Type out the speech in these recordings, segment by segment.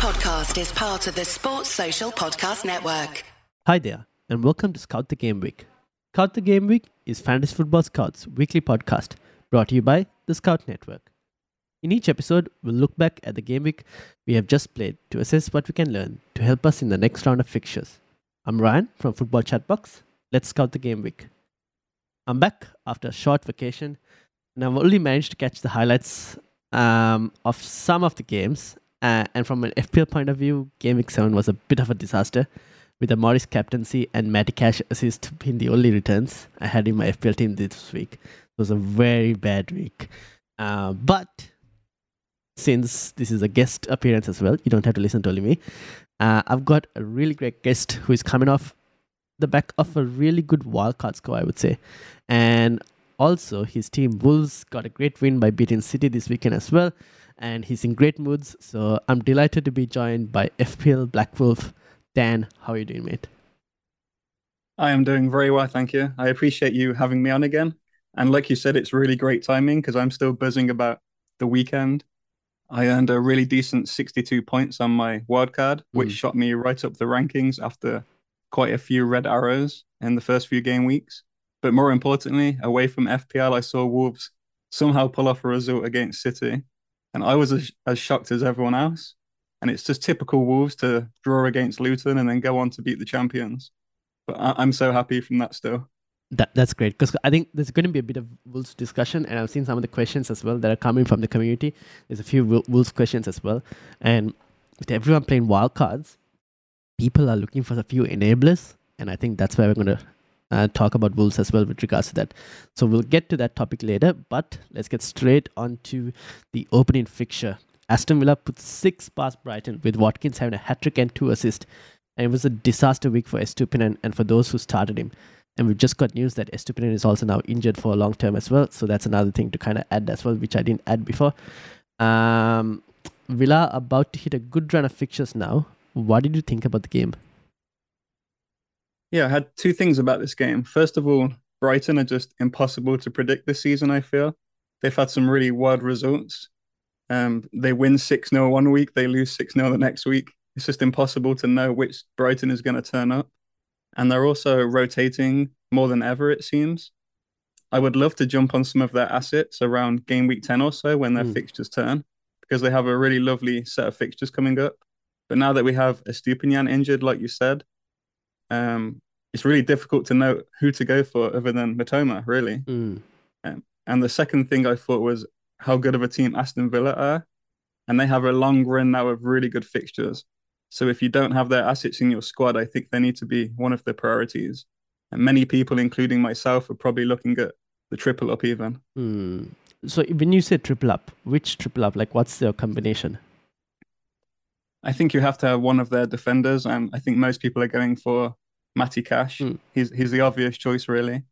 podcast is part of the Sports Social Podcast Network. Hi there, and welcome to Scout the Game Week. Scout the Game Week is Fantasy Football Scouts weekly podcast brought to you by the Scout Network. In each episode, we'll look back at the game week we have just played to assess what we can learn to help us in the next round of fixtures. I'm Ryan from Football Chatbox. Let's scout the game week. I'm back after a short vacation, and I've only managed to catch the highlights um, of some of the games. Uh, and from an FPL point of view, Game Week 7 was a bit of a disaster, with the Morris captaincy and Matty Cash assist being the only returns I had in my FPL team this week. It was a very bad week. Uh, but since this is a guest appearance as well, you don't have to listen to only me. Uh, I've got a really great guest who is coming off the back of a really good wildcard score, I would say. And also, his team Wolves got a great win by beating City this weekend as well. And he's in great moods. So I'm delighted to be joined by FPL Black Wolf. Dan, how are you doing, mate? I am doing very well, thank you. I appreciate you having me on again. And like you said, it's really great timing because I'm still buzzing about the weekend. I earned a really decent 62 points on my wild card, which Mm. shot me right up the rankings after quite a few red arrows in the first few game weeks. But more importantly, away from FPL, I saw Wolves somehow pull off a result against City. And I was as, as shocked as everyone else. And it's just typical Wolves to draw against Luton and then go on to beat the champions. But I, I'm so happy from that still. That that's great because I think there's going to be a bit of Wolves discussion, and I've seen some of the questions as well that are coming from the community. There's a few Wolves questions as well, and with everyone playing wild cards, people are looking for a few enablers, and I think that's where we're going to uh, talk about Wolves as well with regards to that. So we'll get to that topic later, but let's get straight on to the opening fixture. Aston Villa put six past Brighton with Watkins having a hat trick and two assists, and it was a disaster week for Estupinan and for those who started him. And we've just got news that Estupinan is also now injured for a long term as well. So that's another thing to kind of add as well, which I didn't add before. Um, Villa about to hit a good run of fixtures now. What did you think about the game? Yeah, I had two things about this game. First of all, Brighton are just impossible to predict this season, I feel. They've had some really wild results. Um, they win 6 0 one week, they lose 6 0 the next week. It's just impossible to know which Brighton is going to turn up. And they're also rotating more than ever, it seems. I would love to jump on some of their assets around game week 10 or so when their Mm. fixtures turn, because they have a really lovely set of fixtures coming up. But now that we have Estupinan injured, like you said, um, it's really difficult to know who to go for other than Mitoma, really. Mm. And the second thing I thought was how good of a team Aston Villa are. And they have a long run now of really good fixtures. So if you don't have their assets in your squad, I think they need to be one of the priorities. And many people, including myself, are probably looking at the triple up even. Mm. So when you say triple up, which triple up? Like what's their combination? I think you have to have one of their defenders, and I think most people are going for Matty Cash. Mm. He's he's the obvious choice, really.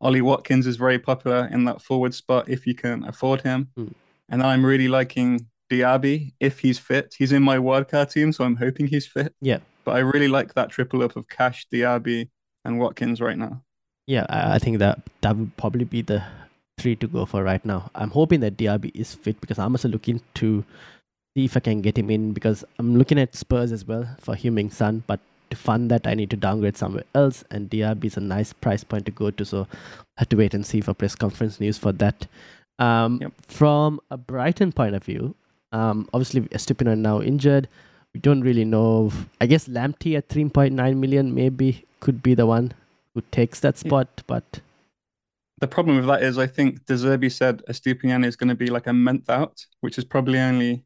Ollie Watkins is very popular in that forward spot if you can afford him. Mm. And I'm really liking Diaby if he's fit. He's in my wildcard team, so I'm hoping he's fit. Yeah. But I really like that triple up of Cash, Diaby, and Watkins right now. Yeah, I, I think that that would probably be the three to go for right now. I'm hoping that Diaby is fit because I'm also looking to see if I can get him in because I'm looking at Spurs as well for Heung-Min Son, but to fund that I need to downgrade somewhere else and Diaby is a nice price point to go to, so I have to wait and see for press conference news for that. Um, Yep. From a Brighton point of view, um, obviously Estupinan now injured. We don't really know. I guess Lamptey at 3.9 million maybe could be the one who takes that Yeah. spot, but The problem with that is I think De Zerbi said Estupinan is going to be like a month out, which is probably only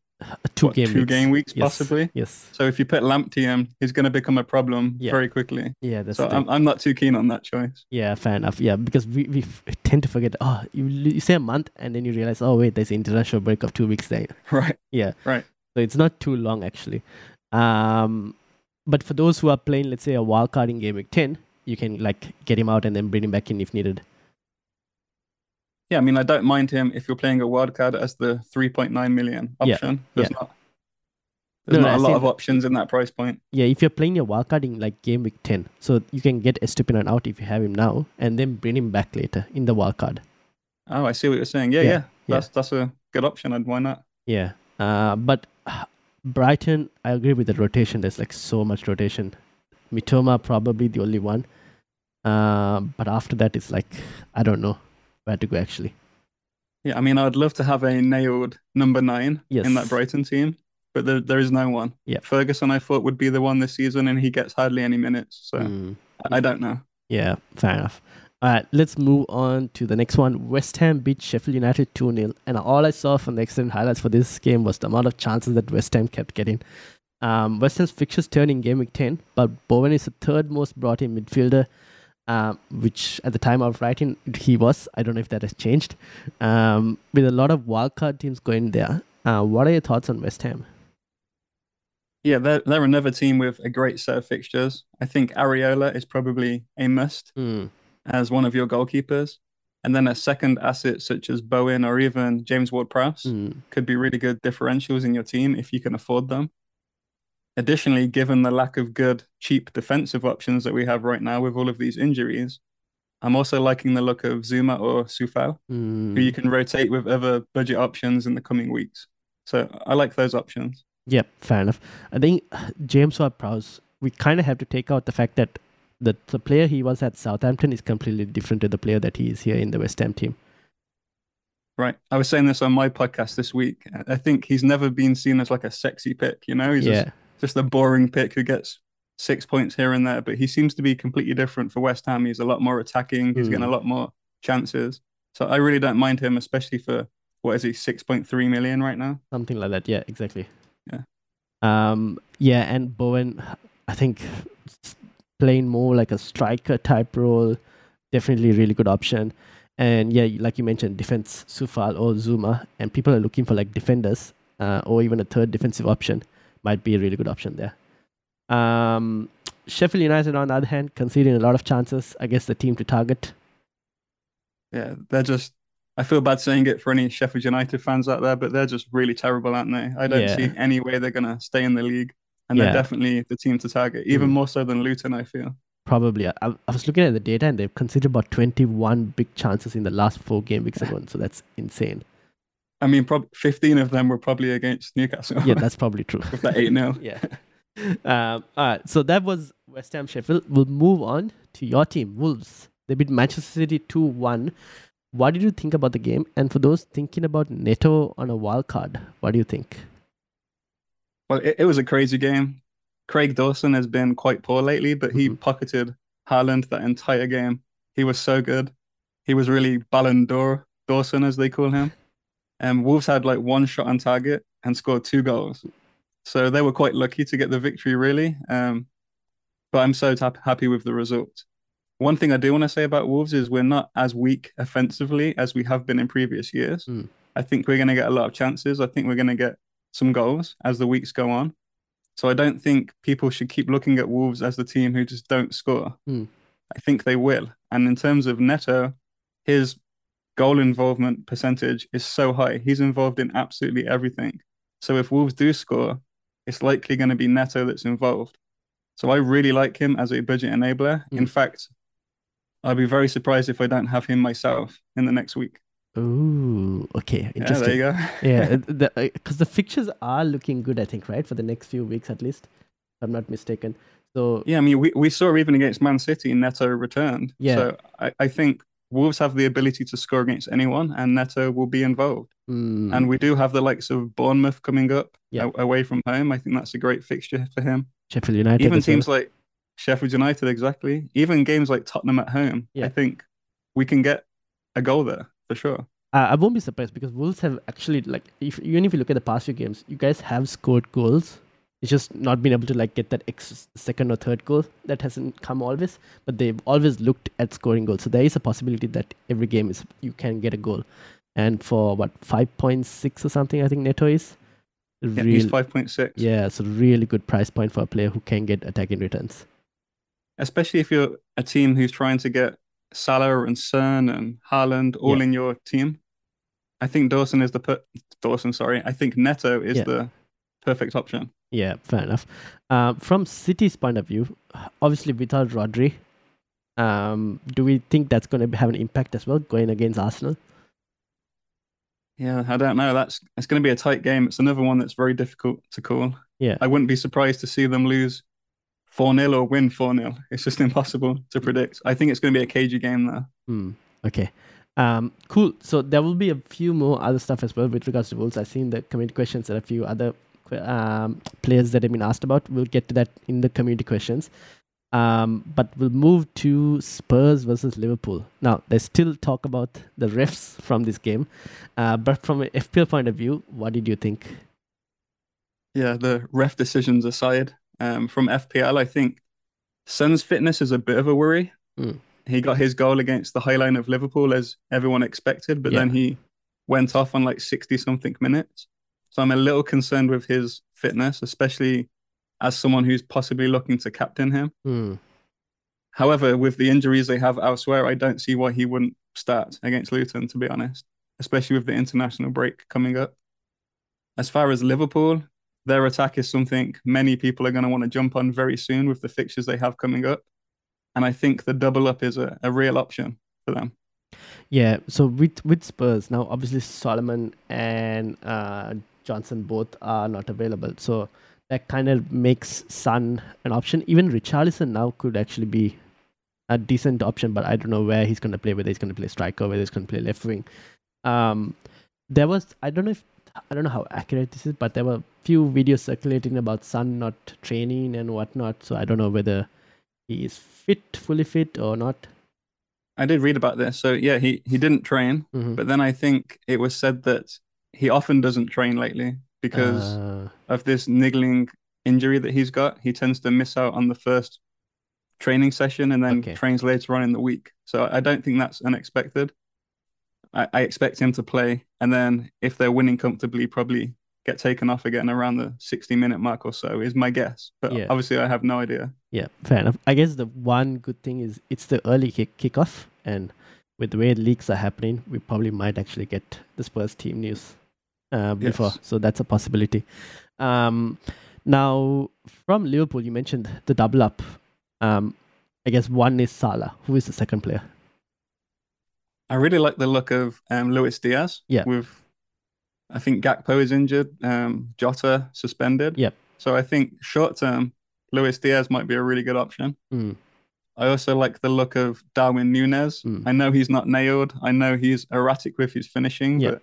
two what, game two weeks. game weeks Yes, possibly. Yes. So if you put Lamptey in, he's going to become a problem Yeah. very quickly. Yeah, that's So the. I'm, I'm not too keen on that choice. yeah, fair enough. Yeah, because we, we tend to forget. Oh, you, you say a month and then you realize, oh wait, there's an international break of two weeks there. Right. Yeah. Right. So it's not too long actually. Um, but for those who are playing, let's say a wild card in game week ten, you can like get him out and then bring him back in if needed. Yeah, I mean, I don't mind him if you're playing a wild card as the 3.9 million Yeah, option. There's yeah. not there's No, no, not I a lot of options in that price point. Yeah, if you're playing your wildcard in like game week ten, so you can get Estupinan out if you have him now, and then bring him back later in the wildcard. Oh, I see what you're saying. Yeah, Yeah, yeah. yeah. That's that's a good option. And why not? Yeah. Uh, but uh, Brighton, I agree with the rotation. There's like so much rotation. Mitoma probably the only one. Um, but after that, it's like I don't know where to go actually. Yeah, I mean, I'd love to have a nailed number nine Yes. in that Brighton team, but there, there is no one. Yeah. Ferguson, I thought, would be the one this season, and he gets hardly any minutes. So Mm, I I don't know. yeah, fair enough. All right, let's move on to the next one. West Ham beat Sheffield United 2 0. And all I saw from the excellent highlights for this game was the amount of chances that West Ham kept getting. Um, West Ham's fixtures turn in game week 10, but Bowen is the third most brought in midfielder, um, which at the time of writing he was. I don't know if that has changed. Um, with a lot of wildcard teams going there. Uh, what are your thoughts on West Ham? Yeah, they're, they're another team with a great set of fixtures. I think Areola is probably a must Mm, as one of your goalkeepers. And then a second asset such as Bowen or even James Ward Prowse mm, could be really good differentials in your team if you can afford them. Additionally, given the lack of good, cheap defensive options that we have right now with all of these injuries, I'm also liking the look of Zouma or Coufal, mm. who you can rotate with other budget options in the coming weeks. So I like those options. Yep, fair enough. I think James Ward Prowse, we kind of have to take out the fact that the, the player he was at Southampton is completely different to the player that he is here in the West Ham team. Right. I was saying this on my podcast this week. I think he's never been seen as like a sexy pick, you know? He's yeah, just, a boring pick who gets six points here and there, but he seems to be completely different for West Ham. He's a lot more attacking, he's getting a Mm. lot more chances. So I really don't mind him, especially for what is he, 6.3 million right now? something like that. Yeah, exactly. Yeah. Um. Yeah, and Bowen, I think playing more like a striker type role, definitely a really good option. And yeah, like you mentioned, defense Coufal or Zouma, and people are looking for like defenders, uh, or even a third defensive option might be a really good option there. Um, Sheffield United, on the other hand, conceding a lot of chances. I guess the team to target. Yeah, they're just. I feel bad saying it for any Sheffield United fans out there, but they're just really terrible, aren't they? I don't Yeah. see any way they're going to stay in the league. And Yeah. they're definitely the team to target, even Mm. more so than Luton, I feel. Probably. I, I was looking at the data, and they've conceded about 21 big chances in the last four game weeks alone. So that's insane. I mean, prob 15 of them were probably against Newcastle. Yeah, that's probably true. with that 8 0. yeah. Um, all right. So that was West Ham Sheffield. We'll move on to your team, Wolves. They beat Manchester City 2 1. What did you think about the game? And for those thinking about Neto on a wild card, what do you think? Well, it, it was a crazy game. Craig Dawson has been quite poor lately, but he Mhm. pocketed Haaland that entire game. He was so good. He was really Ballon d'Or Dawson, as they call him. And Wolves had like one shot on target and scored two goals. So they were quite lucky to get the victory, really. Um, but I'm so tap- happy with the result. One thing I do want to say about Wolves is we're not as weak offensively as we have been in previous years. Mm. I think we're going to get a lot of chances. I think we're going to get some goals as the weeks go on. So I don't think people should keep looking at Wolves as the team who just don't score. Mm. I think they will. And in terms of Neto, his goal involvement percentage is so high. He's involved in absolutely everything. So if Wolves do score, it's likely going to be Neto that's involved. So I really like him as a budget enabler. In Mm. fact, I'd be very surprised if I don't have him myself in the next week. Ooh, okay. Yeah, there Interesting. you go. Yeah, because the, uh the fixtures are looking good, I think, right? For the next few weeks at least, if I'm not mistaken. So, Yeah, I mean, we, we saw even against Man City, Neto returned. Yeah. So I, I think Wolves have the ability to score against anyone, and Neto will be involved. mm, And we do have the likes of Bournemouth coming up Yeah. a- away from home. I think that's a great fixture for him. Sheffield United. Even as well. teams like Sheffield United, exactly. Even games like Tottenham at home, Yeah. I think we can get a goal there for sure. Uh, I won't be surprised because Wolves have actually like if even if you look at the past few games, you guys have scored goals. It's just not been able to like get that ex- second or third goal that hasn't come always, but they've always looked at scoring goals. So there is a possibility that every game is you can get a goal. And for what five point six or something, I think Neto is. Yeah, Real, he's 5.6. yeah, it's a really good price point for a player who can get attacking returns. Especially if you're a team who's trying to get Salah and Cern and Haaland all Yeah. in your team. I think Dawson is the per- Dawson, sorry. I think Neto is Yeah. the perfect option. Yeah, fair enough. Um, from City's point of view, obviously without Rodri, um, do we think that's going to have an impact as well going against Arsenal? Yeah, I don't know. That's it's going to be a tight game. It's another one that's very difficult to call. Yeah. I wouldn't be surprised to see them lose 4 0 or win 4 0. It's just impossible to predict. I think it's going to be a cagey game there. Hmm. Okay. Um, cool. So there will be a few more other stuff as well with regards to Wolves. I've seen the community questions and a few other um, players that have been asked about. We'll get to that in the community questions. Um, but we'll move to Spurs versus Liverpool. Now, there's still talk about the refs from this game. Uh, but from an FPL point of view, what did you think? Yeah, the ref decisions aside, um, from FPL, I think Son's fitness is a bit of a worry. Mm. He got his goal against the High Line of Liverpool as everyone expected, but Yeah. then he went off on like 60 something minutes. So I'm a little concerned with his fitness, especially as someone who's possibly looking to captain him. Hmm. However, with the injuries they have elsewhere, I don't see why he wouldn't start against Luton, to be honest, especially with the international break coming up. As far as Liverpool, their attack is something many people are going to want to jump on very soon with the fixtures they have coming up. And I think the double up is a, a real option for them. Yeah, so with with Spurs now, obviously Solomon and uh, Johnson both are not available, so that kind of makes Son an option. Even Richarlison now could actually be a decent option, but I don't know where he's going to play. Whether he's going to play striker, whether he's going to play left wing. Um, there was I don't know if I don't know how accurate this is, but there were few videos circulating about Son not training and whatnot. So I don't know whether he is fit, fully fit or not. I did read about this. So, yeah, he, he didn't train, Mhm. but then I think it was said that he often doesn't train lately because Uh, of this niggling injury that he's got. He tends to miss out on the first training session and then Okay. trains later on in the week. So I don't think that's unexpected. I, I expect him to play, and then if they're winning comfortably, probably get taken off again around the 60 minute mark or so, is my guess. But Yeah. obviously, I have no idea. Yeah, fair enough. I guess the one good thing is it's the early kick kickoff, and with the way leaks are happening, we probably might actually get the Spurs team news uh, before. Yes. So that's a possibility. Um, now, from Liverpool, you mentioned the double up. Um, I guess one is Salah. Who is the second player? I really like the look of um, Luis Diaz. Yeah. With, I think Gakpo is injured, um, Jota suspended. Yep. So I think short term, Luis Diaz might be a really good option. Mm. I also like the look of Darwin Nunez. Mm. I know he's not nailed. I know he's erratic with his finishing, Yeah. but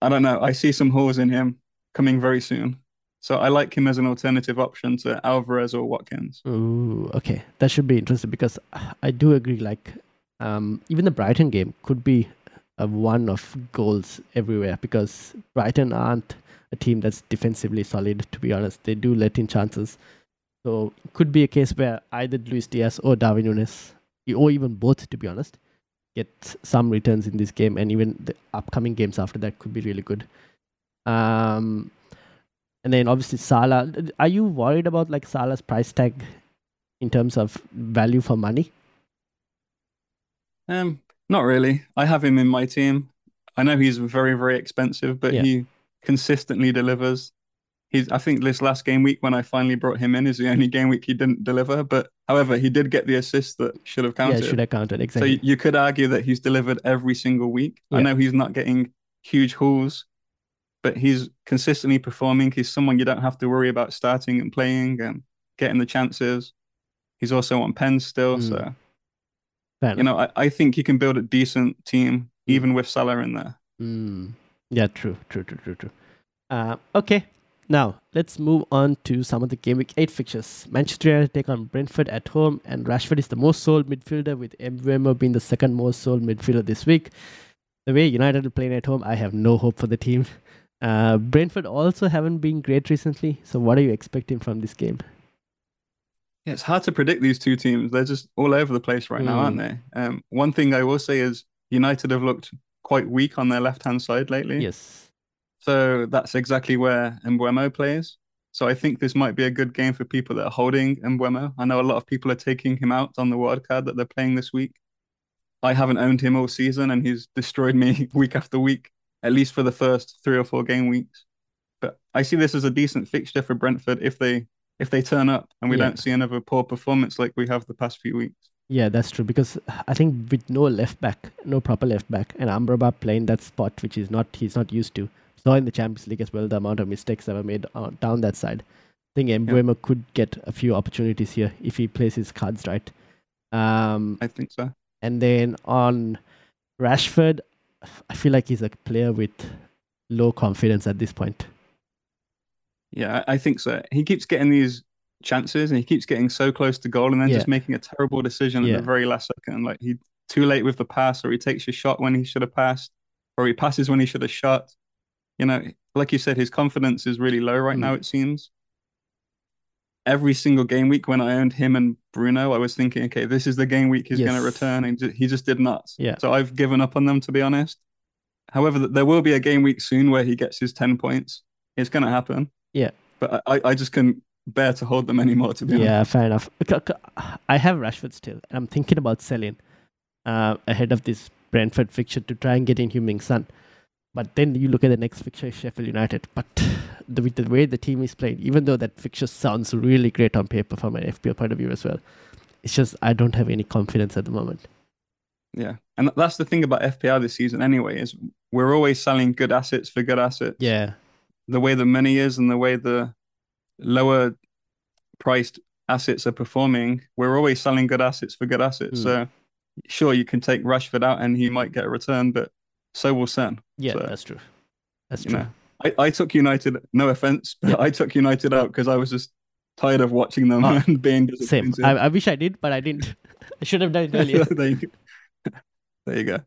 I don't know. I see some holes in him coming very soon. So I like him as an alternative option to Alvarez or Watkins. Ooh, okay. That should be interesting because I do agree. Like, um, even the Brighton game could be a one of goals everywhere because Brighton aren't a team that's defensively solid. To be honest, they do let in chances. So it could be a case where either Luis Diaz or Darwin Nunez, or even both, to be honest, get some returns in this game, and even the upcoming games after that could be really good. Um, and then obviously Salah. Are you worried about like Salah's price tag in terms of value for money? Um, not really. I have him in my team. I know he's very, very expensive, but Yeah. he consistently delivers. He's, I think this last game week when I finally brought him in is the only game week he didn't deliver. But however, he did get the assist that should have counted. Yeah, should have counted exactly. So you could argue that he's delivered every single week. Yeah. I know he's not getting huge hauls, but he's consistently performing. He's someone you don't have to worry about starting and playing and getting the chances. He's also on pens still, Mm. so you know I, I think you can build a decent team even with Salah in there. Mm. Yeah, true, true, true, true, true. Uh, okay, now let's move on to some of the game week eight fixtures. Manchester United take on Brentford at home, and Rashford is the most sold midfielder, with Mbeumo being the second most sold midfielder this week. The way United are playing at home, I have no hope for the team. Uh, Brentford also haven't been great recently, so what are you expecting from this game? Yeah, it's hard to predict these two teams. They're just all over the place right now, Mm. aren't they? Um, one thing I will say is United have looked quite weak on their left hand side lately. Yes. So that's exactly where Mbeumo plays. So I think this might be a good game for people that are holding Mbeumo. I know a lot of people are taking him out on the wild card that they're playing this week. I haven't owned him all season and he's destroyed me week after week, at least for the first three or four game weeks. But I see this as a decent fixture for Brentford if they if they turn up and we Yeah. don't see another poor performance like we have the past few weeks. Yeah, that's true because I think with no left back, no proper left back, and Amrabat playing that spot, which is not he's not used to. Saw in the Champions League as well the amount of mistakes that were made uh, down that side. I think Mbeumo could get a few opportunities here if he plays his cards right. Um, I think so. and then on Rashford, I feel like he's a player with low confidence at this point. Yeah, I I think so. He keeps getting these chances and he keeps getting so close to goal and then Yeah. just making a terrible decision Yeah. at the very last second. Like he too late with the pass, or he takes a shot when he should have passed, or he passes when he should have shot. You know, like you said, his confidence is really low right Mm. now, it seems. Every single game week when I owned him and Bruno, I was thinking, okay, this is the game week he's going to return, and he just did not. Yeah. So I've given up on them, to be honest. However, there will be a game week soon where he gets his 10 points. It's going to happen. Yeah. But I, I just couldn't bear to hold them anymore, to be honest. Yeah, fair enough. I have Rashford still. And I'm thinking about selling uh, ahead of this Brentford fixture to try and get in Heung-Min Son. But then you look at the next fixture, Sheffield United. But the, with the way the team is playing, even though that fixture sounds really great on paper from an FPL point of view as well, it's just I don't have any confidence at the moment. Yeah. And that's the thing about FPL this season anyway, is we're always selling good assets for good assets. Yeah, The way the money is and the way the lower priced assets are performing, we're always selling good assets for good assets. Hmm. So sure you can take Rashford out and he might get a return, but so will Sen. yeah, So, that's true. That's true. know, I, I took United, no offense, but I took United out because I was just tired of watching them Oh, and being Same. I, I wish I did, but I didn't. I should have done it earlier. there, you go. there you go.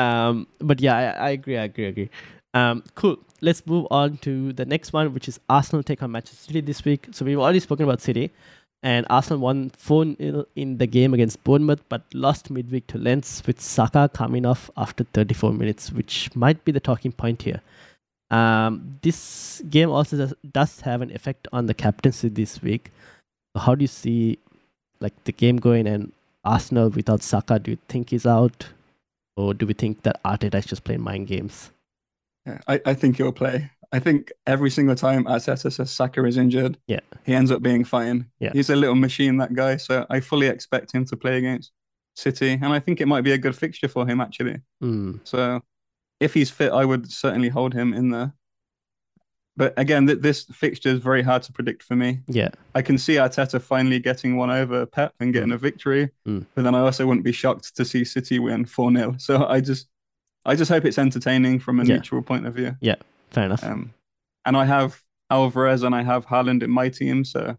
Um, but yeah, I, I agree. I agree. I agree. Um, cool. Let's move on to the next one, which is Arsenal take on Manchester City this week. So we've already spoken about City, and Arsenal won 4 0 in the game against Bournemouth, but lost midweek to Lens with Saka coming off after 34 minutes, which might be the talking point here. Um, this game also does, does have an effect on the captaincy this week. How do you see like the game going and Arsenal without Saka? Do you think he's out? Or do we think that Arteta is just playing mind games? Yeah, I, I think he'll play. I think every single time Arteta says Saka is injured, Yeah. he ends up being fine. Yeah. He's a little machine, that guy. So I fully expect him to play against City. And I think it might be a good fixture for him, actually. Mm, So if he's fit, I would certainly hold him in there. But again, th- this fixture is very hard to predict for me. yeah, I can see Arteta finally getting one over Pep and getting a victory. Mm. But then I also wouldn't be shocked to see City win 4 0. So I just I just hope it's entertaining from a Yeah. neutral point of view. Fair enough. Um, and I have Alvarez and I have Haaland in my team, so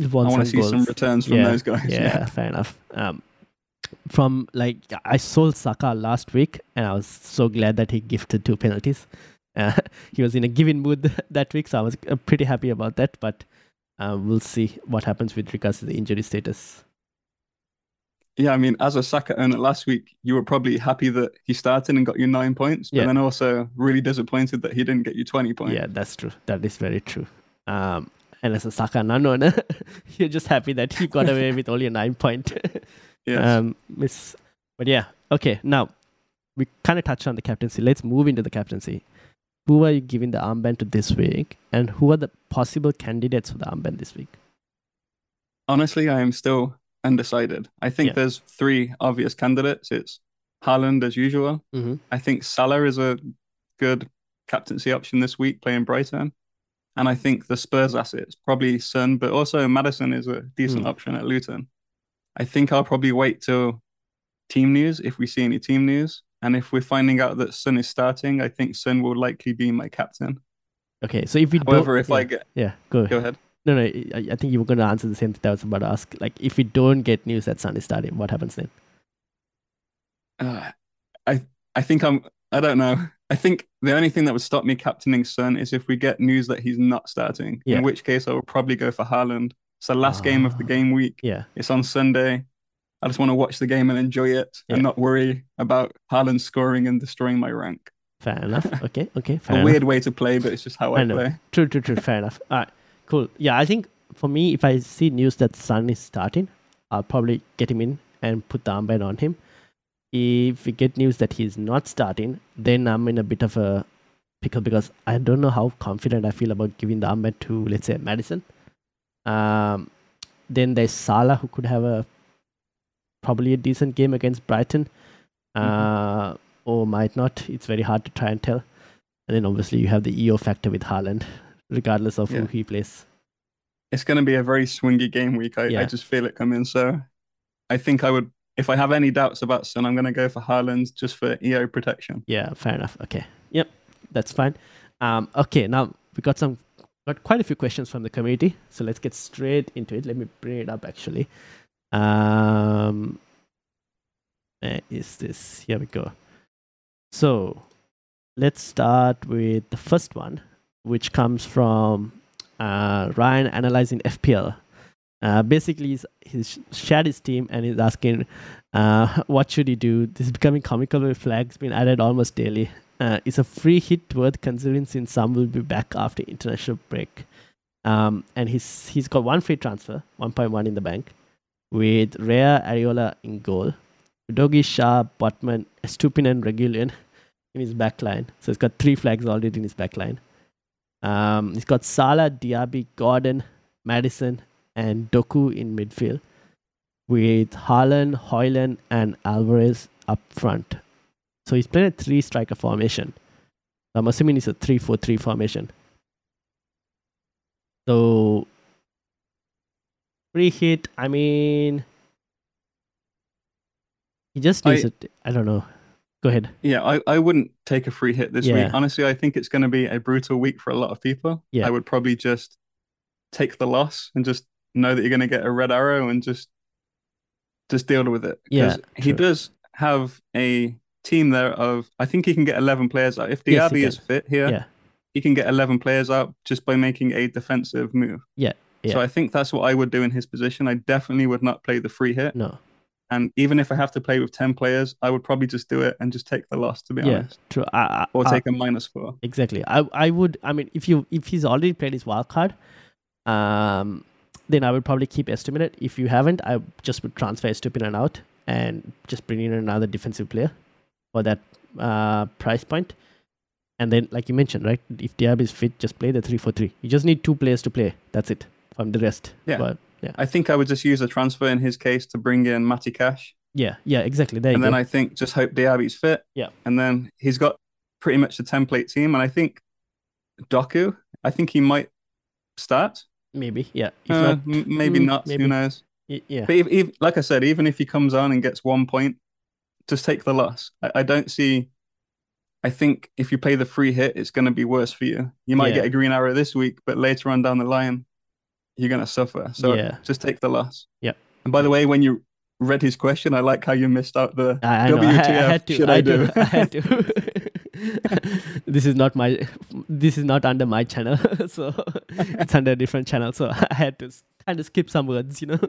I want to see some returns from yeah, those guys. Yeah, fair enough. Um, from like I sold Saka last week, and I was so glad that he gifted two penalties. Uh, he was in a giving mood that week, so I was uh, pretty happy about that. But uh, we'll see what happens with regards to the injury status. Yeah, I mean, as a Saka owner last week, you were probably happy that he started and got you nine points, but Yeah. then also really disappointed that he didn't get you 20 points. Yeah, that's true. That is very true. Um, and as a Saka non-owner, you're just happy that he got away with only a nine point Yes. um, miss. But yeah, okay. Now we kind of touched on the captaincy. Let's move into the captaincy. Who are you giving the armband to this week, and who are the possible candidates for the armband this week? Honestly, I am still undecided. I think Yeah. there's three obvious candidates. It's Haaland as usual. Mm-hmm. I think Salah is a good captaincy option this week playing Brighton. And I think the Spurs assets, probably Son, but also Maddison is a decent Hmm. option at Luton. I think I'll probably wait till team news if we see any team news. And if we're finding out that Son is starting, I think Son will likely be my captain. Okay, so if we However, if yeah, I get yeah, go. go ahead. No, no, I, I think you were going to answer the same thing that I was about to ask. Like, if we don't get news that Son is starting, what happens then? Uh, I I think I'm I don't know. I think the only thing that would stop me captaining Son is if we get news that he's not starting. Yeah. In which case I will probably go for Haaland. It's the last game of the Ah. game week. Yeah, It's on Sunday. I just want to watch the game and enjoy it Yeah. and not worry about Haaland scoring and destroying my rank. fair enough. Okay, okay, fair a enough. weird way to play, but it's just how I, I know. play. True, true, true. Fair enough. All right, cool. Yeah, I think for me, if I see news that Son is starting, I'll probably get him in and put the armband on him. If we get news that he's not starting, then I'm in a bit of a pickle because I don't know how confident I feel about giving the armband to, let's say, Maddison. Um, then there's Salah who could have a probably a decent game against Brighton, Mm-hmm. uh, or might not. It's very hard to try and tell. And then obviously you have the EO factor with Haaland, regardless of who he plays. It's going to be a very swingy game week. I, Yeah. I just feel it coming. So I think I would, if I have any doubts about Son, I'm going to go for Haaland just for EO protection. Yeah, fair enough. Okay. Yep, that's fine. Um, okay, now we got some got quite a few questions from the community, so let's get straight into it. Let me bring it up actually. Um, where is this? Here we go. So let's start with the first one, which comes from uh, Ryan analyzing FPL. Uh, basically, he's, he's shared his team and he's asking, uh, what should he do? This is becoming comical with flags being added almost daily. Uh, it's a free hit worth considering since some will be back after international break. Um, and he's he's got one free transfer, 1.1 in the bank, with Rea Areola in goal, Dogi Schär, Botman, Stupin, and Reguilón in his back line. So he's got three flags already in his back line. Um, he's got Salah, Diaby, Gordon, Maddison, and Doku in midfield, with Haaland, Højlund, and Alvarez up front. So he's playing a three striker formation. I'm assuming it's a 3 4 3 formation. So, free hit, I mean, he just I- needs it. I don't know. Go ahead. Yeah, I, I wouldn't take a free hit this Yeah. week. Honestly, I think it's going to be a brutal week for a lot of people. Yeah. I would probably just take the loss and just know that you're going to get a red arrow and just just deal with it. Yeah, he true. does have a team there of I think he can get 11 players out. If Yes, Diaby is fit here, Yeah. he can get 11 players out just by making a defensive move. Yeah, yeah. So I think that's what I would do in his position. I definitely would not play the free hit. No. And even if I have to play with 10 players, I would probably just do it and just take the loss, to be Yeah, honest. true. I, I, Or take a minus four. exactly. I I would. I mean, if you if he's already played his wild card, um, then I would probably keep Estiminate. If you haven't, I just would transfer Estupinan out and just bring in another defensive player for that uh price point. And then, like you mentioned, right? If Diab is fit, just play the 3 4 3. You just need two players to play. That's it. From the rest. Yeah. But yeah. I think I would just use a transfer in his case to bring in Matty Cash. Yeah. Yeah. Exactly. There and then go. I think just hope Diaby's fit. Yeah. And then he's got pretty much a template team. And I think Doku, I think he might start. maybe. Yeah. Uh, not, m- maybe mm, not. maybe. Who knows? y- yeah. But if, if, like I said, even if he comes on and gets one point, just take the loss. I, I don't see. I think if you play the free hit, it's going to be worse for you. You might Yeah. get a green arrow this week, but later on down the line, you're going to suffer. So Yeah. just take the loss. Yep. And by the way, when you read his question, I like how you missed out the I, I know. I, I WTF had to. should I, I do. do? I had to. this is not my. This is not under my channel, so it's under a different channel. So I had to kind of skip some words, you know.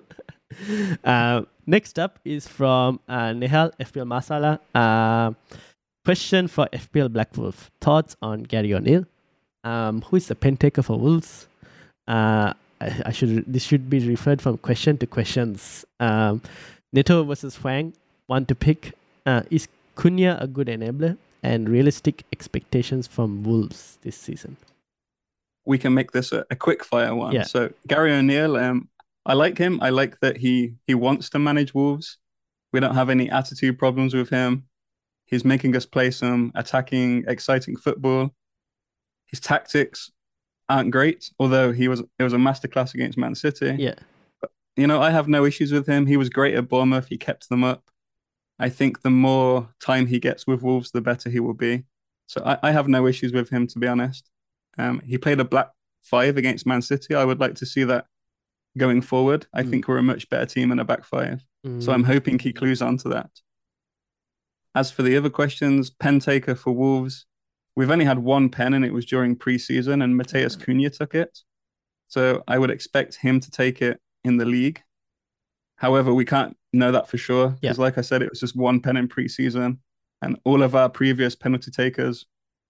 Uh, next up is from uh, Nehal FPL Masala. Uh, question for FPL Black Wolf: Thoughts on Gary O'Neill? Um, who is the pen taker for Wolves? Uh, I, I should. This should be referred from question to questions. Um, Neto versus Hwang. One to pick. Uh, is Cunha a good enabler? And realistic expectations from Wolves this season. we can make this a, a quick fire one. Yeah. So Gary O'Neill, um, I like him. I like that he he wants to manage Wolves. We don't have any attitude problems with him. He's making us play some attacking, exciting football. His tactics aren't great, although he was it was a masterclass against Man City. Yeah, But, You know, I have no issues with him. He was great at Bournemouth. He kept them up. I think the more time he gets with Wolves, the better he will be. So I, I have no issues with him, to be honest. Um, he played a black five against Man City. I would like to see that going forward. I Mm. think we're a much better team in a back five. So I'm hoping he clues onto that. As for the other questions, pen taker for Wolves, we've only had one pen and it was during preseason, and Mateus Cunha took it. So I would expect him to take it in the league. However, we can't know that for sure because, like I said, it was just one pen in preseason, and all of our previous penalty takers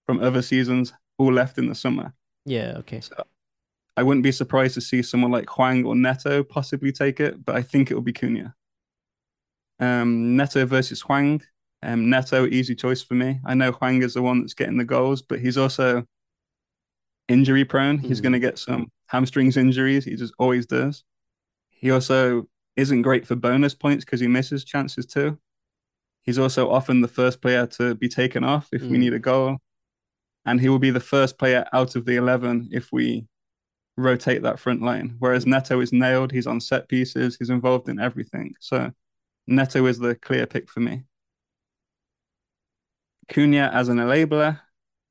from other seasons all left in the summer. yeah, okay. So I wouldn't be surprised to see someone like Hwang or Neto possibly take it, but I think it will be Cunha. Um, Neto versus Hwang. Um, Neto, easy choice for me. I know Hwang is the one that's getting the goals, but he's also injury prone. He's Mhm. going to get some hamstrings injuries. He just always does. He also isn't great for bonus points because he misses chances too. He's also often the first player to be taken off if we Mm. need a goal. And he will be the first player out of the 11 if we rotate that front line. Whereas Neto is nailed, he's on set pieces, he's involved in everything. So Neto is the clear pick for me. Cunha as an enabler.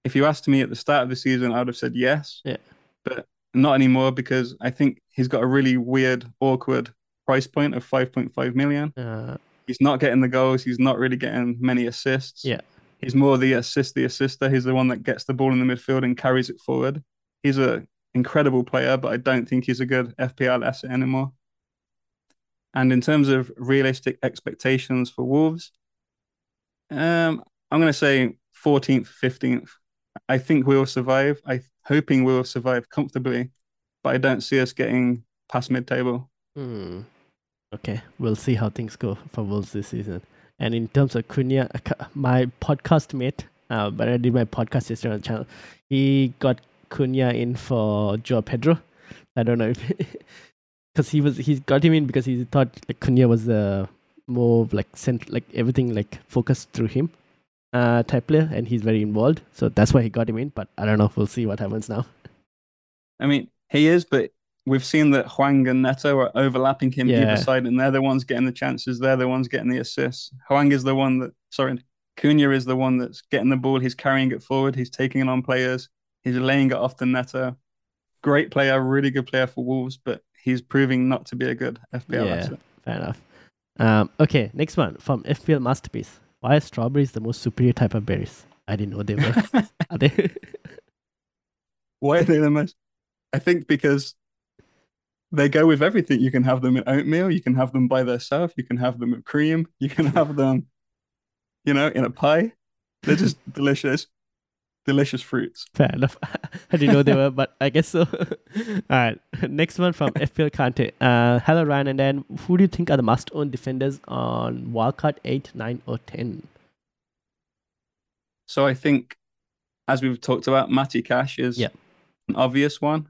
If you asked me at the start of the season, I would have said yes. Yeah. But not anymore because I think he's got a really weird, awkward price point of 5.5 million. Uh, He's not getting the goals. He's not really getting many assists. Yeah. He's more the assist, the assister. He's the one that gets the ball in the midfield and carries it forward. He's a incredible player, but I don't think he's a good FPL asset anymore. And in terms of realistic expectations for Wolves, um, I'm going to say 14th, 15th. I think we will survive. I'm hoping we will survive comfortably, but I don't see us getting past mid-table. hmm. Okay, we'll see how things go for Wolves this season. And in terms of Cunha, uh, my podcast mate, uh, but I did my podcast yesterday on the channel. He got Cunha in for João Pedro. I don't know if because he was he got him in because he thought like Cunha was the more like cent like everything like focused through him uh type player, and he's very involved. So that's why he got him in. But I don't know. If we'll see what happens now. I mean, he is, but we've seen that Hwang and Neto are overlapping him Yeah. either side, and they're the ones getting the chances. They're the ones getting the assists. Hwang is the one that, sorry, Cunha is the one that's getting the ball. He's carrying it forward. He's taking it on players. He's laying it off to Neto. Great player, really good player for Wolves, but he's proving not to be a good FPL Yeah. asset. Fair enough. Um, okay, next one from FPL Masterpiece. Why are strawberries the most superior type of berries? I didn't know they were. are they? Why are they the most? I think because they go with everything. You can have them in oatmeal, you can have them by themselves, you can have them with cream, you can have them, you know, in a pie. They're just delicious, delicious fruits. Fair enough. I didn't know they were, but I guess so. All right. Next one from FPL Kante. Uh, hello, Ryan and Dan. Who do you think are the must own defenders on Wildcard 8, 9, or 10? So I think, as we've talked about, Matty Cash is Yeah. an obvious one.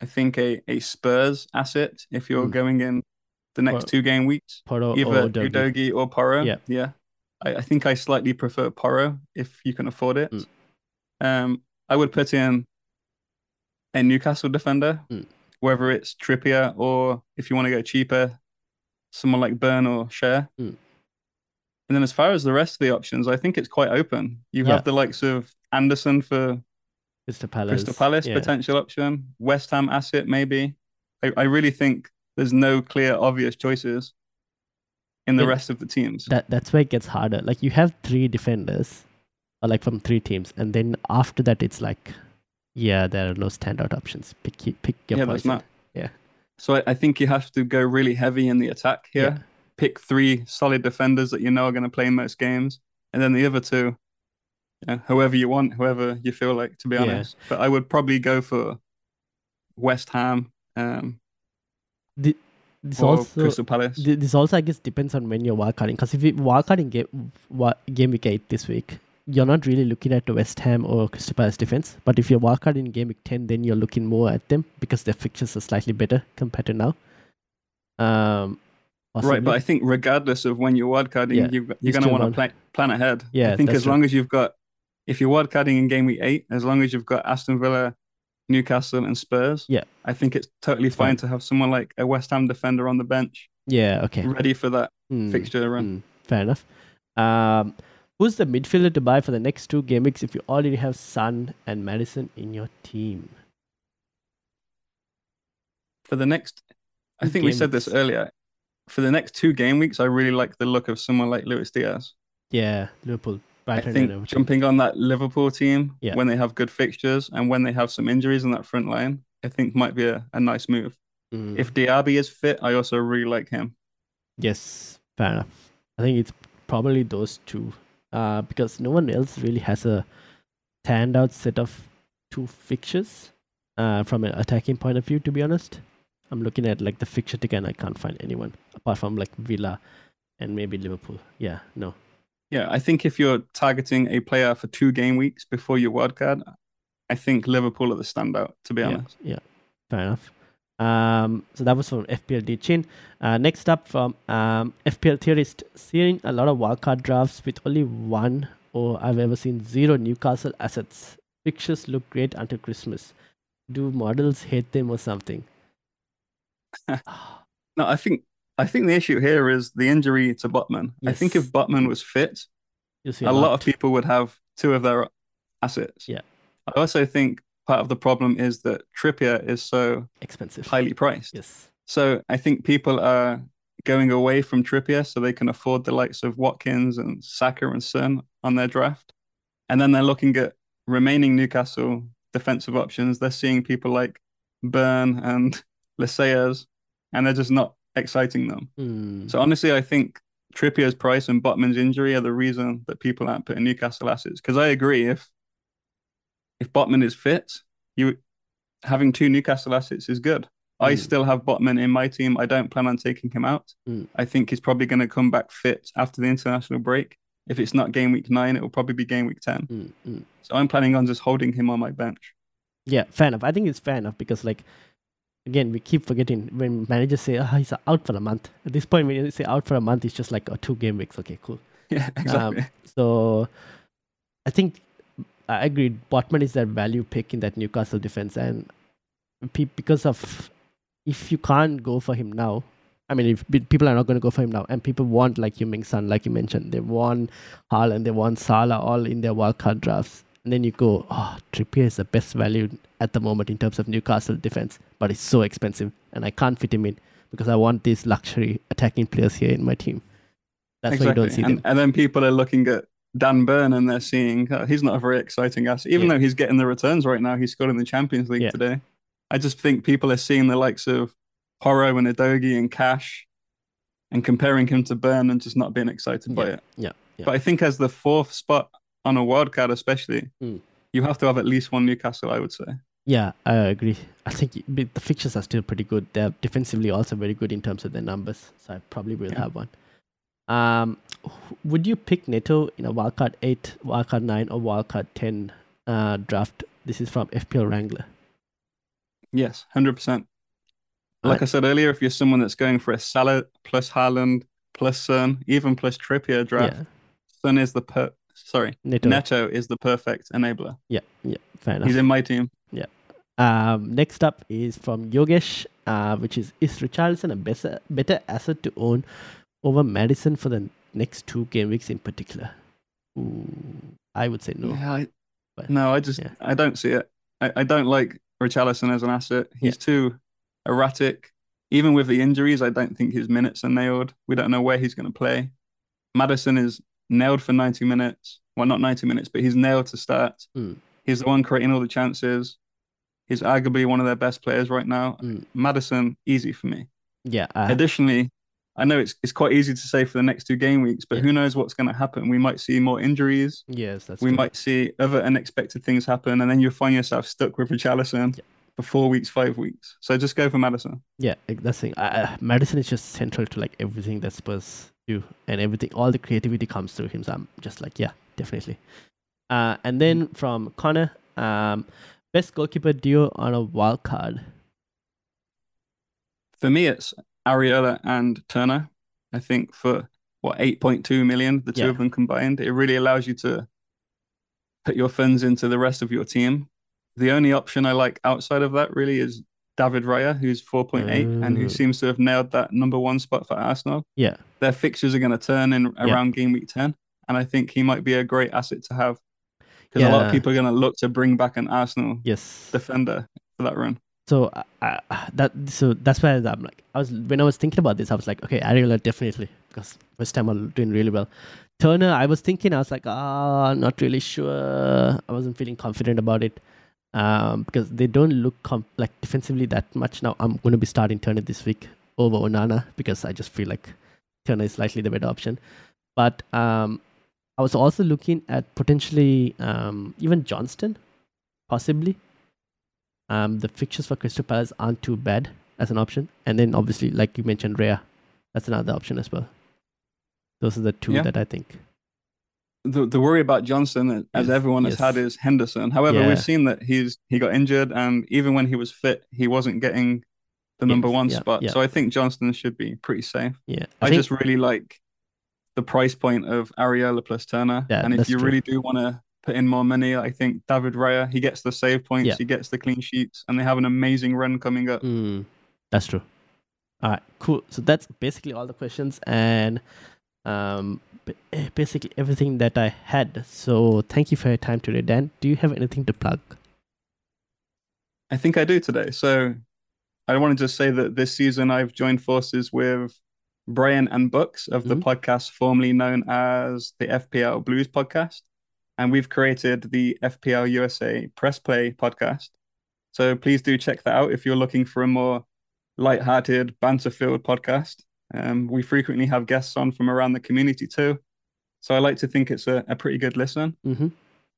I think a, a Spurs asset if you're Mm. going in the next Well, two game weeks. Porro either or Dogi? Udogie or Porro. Yeah. yeah. I, I think I slightly prefer Porro if you can afford it. Mm. Um, I would put in a Newcastle defender, Mm. whether it's Trippier or if you want to go cheaper, someone like Burn or Schär. Mm. And then as far as the rest of the options, I think it's quite open. You Yeah. have the likes of Andersen for Crystal Palace. Crystal Palace yeah. potential option, West Ham asset maybe. I, I really think there's no clear obvious choices in the Yeah. rest of the teams. That that's where it gets harder. Like you have three defenders, or like from three teams, and then after that it's like, yeah, there are no standout options. Pick pick your yeah, poison. not. Yeah. So I, I think you have to go really heavy in the attack here. Yeah. Pick three solid defenders that you know are going to play in most games, and then the other two, you know, whoever you want, whoever you feel like, to be Yeah. honest. But I would probably go for West Ham um, The, this also Crystal Palace. This also, I guess, depends on when you're wildcarding. Because if you wildcarding game game week eight this week, you're not really looking at the West Ham or Crystal Palace defense. But if you're wildcarding in game week ten, then you're looking more at them because their fixtures are slightly better compared to now. Um, Right, but I think regardless of when you're wildcarding, Yeah, you you're going to want to plan, plan ahead. Yeah, I think as true. long as you've got, if you're wildcarding in game week eight, as long as you've got Aston Villa, Newcastle, and Spurs, Yeah. I think it's totally fine fine. to have someone like a West Ham defender on the bench yeah, okay, ready for that Hmm, fixture run. hmm, fair enough. Um, who's the midfielder to buy for the next two game weeks if you already have Son and Maddison in your team? For the next, I think we said this earlier. For the next two game weeks, I really like the look of someone like Luis Diaz. Yeah, Liverpool, I think jumping on that Liverpool team Yeah. when they have good fixtures and when they have some injuries in that front line, I think might be a, a nice move. Hmm. If Diaby is fit, I also really like him. Yes, fair enough. I think it's probably those two, uh, because no one else really has a standout set of two fixtures, uh, from an attacking point of view. To be honest, I'm looking at like the fixture ticker and I can't find anyone apart from like Villa and maybe Liverpool. Yeah, no. Yeah, I think if you're targeting a player for two game weeks before your wildcard, I think Liverpool are the standout, to be Yeah, honest. yeah, fair enough. Um, so that was from FPL Chin. Uh, next up from um, FPL Theorist, seeing a lot of wildcard drafts with only one or I've ever seen zero Newcastle assets. Pictures look great until Christmas. Do models hate them or something? No, I think I think the issue here is the injury to Botman. I think if Yes. Botman was fit, a lot of people would have two of their assets. Yeah. I also think part of the problem is that Trippier is so expensive. highly priced. Yes. So I think people are going away from Trippier so they can afford the likes of Watkins and Saka and Son on their draft. And then they're looking at remaining Newcastle defensive options. They're seeing people like Burn and Lascelles, and they're just not exciting them. Hmm. So honestly, I think Trippier's price and Botman's injury are the reason that people aren't putting Newcastle assets. Because I agree, if if Botman is fit, you having two Newcastle assets is good. I Mm. still have Botman in my team. I don't plan on taking him out. Mm. I think he's probably going to come back fit after the international break. If it's not game week nine, it will probably be game week ten. Mm, mm. So I'm planning on just holding him on my bench. Yeah, fair enough. I think it's fair enough because, like, again, we keep forgetting when managers say, oh, he's out for a month. At this point, when you say out for a month, it's just like, oh, two game weeks. Okay, cool. Yeah, exactly. So I think I agreed. Botman is that value pick in that Newcastle defense, and pe- because of if you can't go for him now, I mean, if people are not going to go for him now, and people want like Heung-Min Son, like you mentioned, they want Haaland, they want Salah, all in their wildcard drafts, and then you go, oh, Trippier is the best value at the moment in terms of Newcastle defense, but it's so expensive, and I can't fit him in because I want these luxury attacking players here in my team. That's why you don't see and, them. and then people are looking at Dan Burn and they're seeing oh, he's not a very exciting asset, even Yeah. though he's getting the returns right now. He scored in the Champions League Yeah. today. I just think people are seeing the likes of Porro and Udogie and Cash and comparing him to Burn and just not being excited by it. yeah, yeah. But I think as the fourth spot on a wild card, especially, Mm. you have to have at least one Newcastle, I would say. Yeah, I agree. I think the fixtures are still pretty good. They're defensively also very good in terms of their numbers. So I probably will Yeah. have one. Um, would you pick Neto in a wildcard eight, wildcard nine, or wildcard ten uh, draft? This is from FPL Wrangler. Yes, 100%. Like Uh, I said earlier, if you're someone that's going for a Salah plus Haaland plus Son, even plus Trippier draft, Yeah, Son is the per sorry, Neto. Neto is the perfect enabler. Yeah, yeah, fair enough. He's in my team. Yeah. Um, next up is from Yogesh, uh, which is is Richarlison a better better asset to own over Maddison for the next two game weeks in particular? Ooh, I would say no. Yeah, I, but- no, I just yeah. I don't see it. I, I don't like Richarlison as an asset. He's too erratic. Even with the injuries, I don't think his minutes are nailed. We don't know where he's going to play. Maddison is nailed for 90 minutes. Well, not 90 minutes, but he's nailed to start. Mm. He's the one creating all the chances. He's arguably one of their best players right now. Mm. Maddison, easy for me. Yeah, uh, Additionally, I know it's it's quite easy to say for the next two game weeks, but Yeah. who knows what's going to happen? We might see more injuries. yes, that's we true. might see other unexpected things happen, and then you'll find yourself stuck with Richarlison Yeah. for four weeks, five weeks. So just go for Maddison. Yeah, that's the thing. Uh, Maddison is just central to like everything that Spurs do, and everything. All the creativity comes through him. So I'm just like, yeah, definitely. Uh, and then from Connor, um, best goalkeeper duo on a wild card. For me, it's Areola and Turner. I think for what 8.2 million, the two Yeah. of them combined, it really allows you to put your funds into the rest of your team. The only option I like outside of that really is David Raya, who's 4.8 and who Mm. seems to have nailed that number one spot for Arsenal. Yeah, Their fixtures are going to turn in Yeah. around game week 10, and I think he might be a great asset to have because a lot of people are going to look to bring back an Arsenal yes. defender for that run. So that so that's why I'm like I was when I was thinking about this I was like okay Areola definitely because first time I'm doing really well. Turner I was thinking I was like ah not really sure I wasn't feeling confident about it um, because they don't look com- like defensively that much now. I'm going to be starting Turner this week over Onana because I just feel like Turner is slightly the better option. But um, I was also looking at potentially um, even Johnstone, possibly. Um, the fixtures for Crystal Palace aren't too bad as an option, and then obviously, like you mentioned, Raya, that's another option as well. Those are the two Yeah. that I think. the the worry about Johnson, as Yes, everyone has yes. had, is Henderson. However, Yeah. we've seen that he's he got injured, and even when he was fit, he wasn't getting the number one yeah, spot. yeah. So I think Johnstone should be pretty safe. Yeah, I, think- just really like the price point of Areola plus Turner. Yeah, and if you true. really do want to put in more money, I think David Raya, he gets the save points, Yeah. he gets the clean sheets, and they have an amazing run coming up. Mm, that's true. All right, cool. So that's basically all the questions and um, eh, basically everything that I had. So thank you for your time today, Dan. Do you have anything to plug? I think I do today. So I want to just say that this season I've joined forces with Brian and Bucks of the Mhm. podcast formerly known as the FPL Blues podcast. And we've created the FPL USA Press Play podcast. So please do check that out if you're looking for a more light-hearted, banter-filled podcast. Um, we frequently have guests on from around the community too. So I like to think it's a, a pretty good listen. Mm-hmm.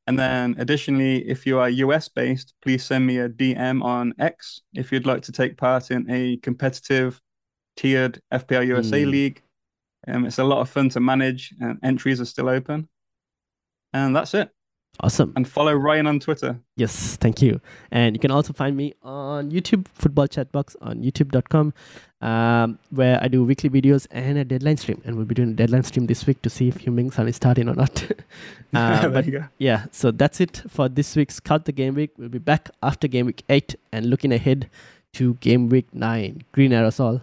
And then additionally, if you are US based, please send me a DM on X if you'd like to take part in a competitive tiered FPL USA Mm. league. Um, it's a lot of fun to manage and entries are still open. And that's it. Awesome. And follow Ryan on Twitter. Yes, thank you. And you can also find me on YouTube, Football Chatbox on youtube.com, um, where I do weekly videos and a deadline stream. And we'll be doing a deadline stream this week to see if Heung-Min Son is starting or not. uh, There but you go. yeah, so that's it for this week's Scout the Game Week. We'll be back after Game Week 8 and looking ahead to Game Week 9. Green Aerosol.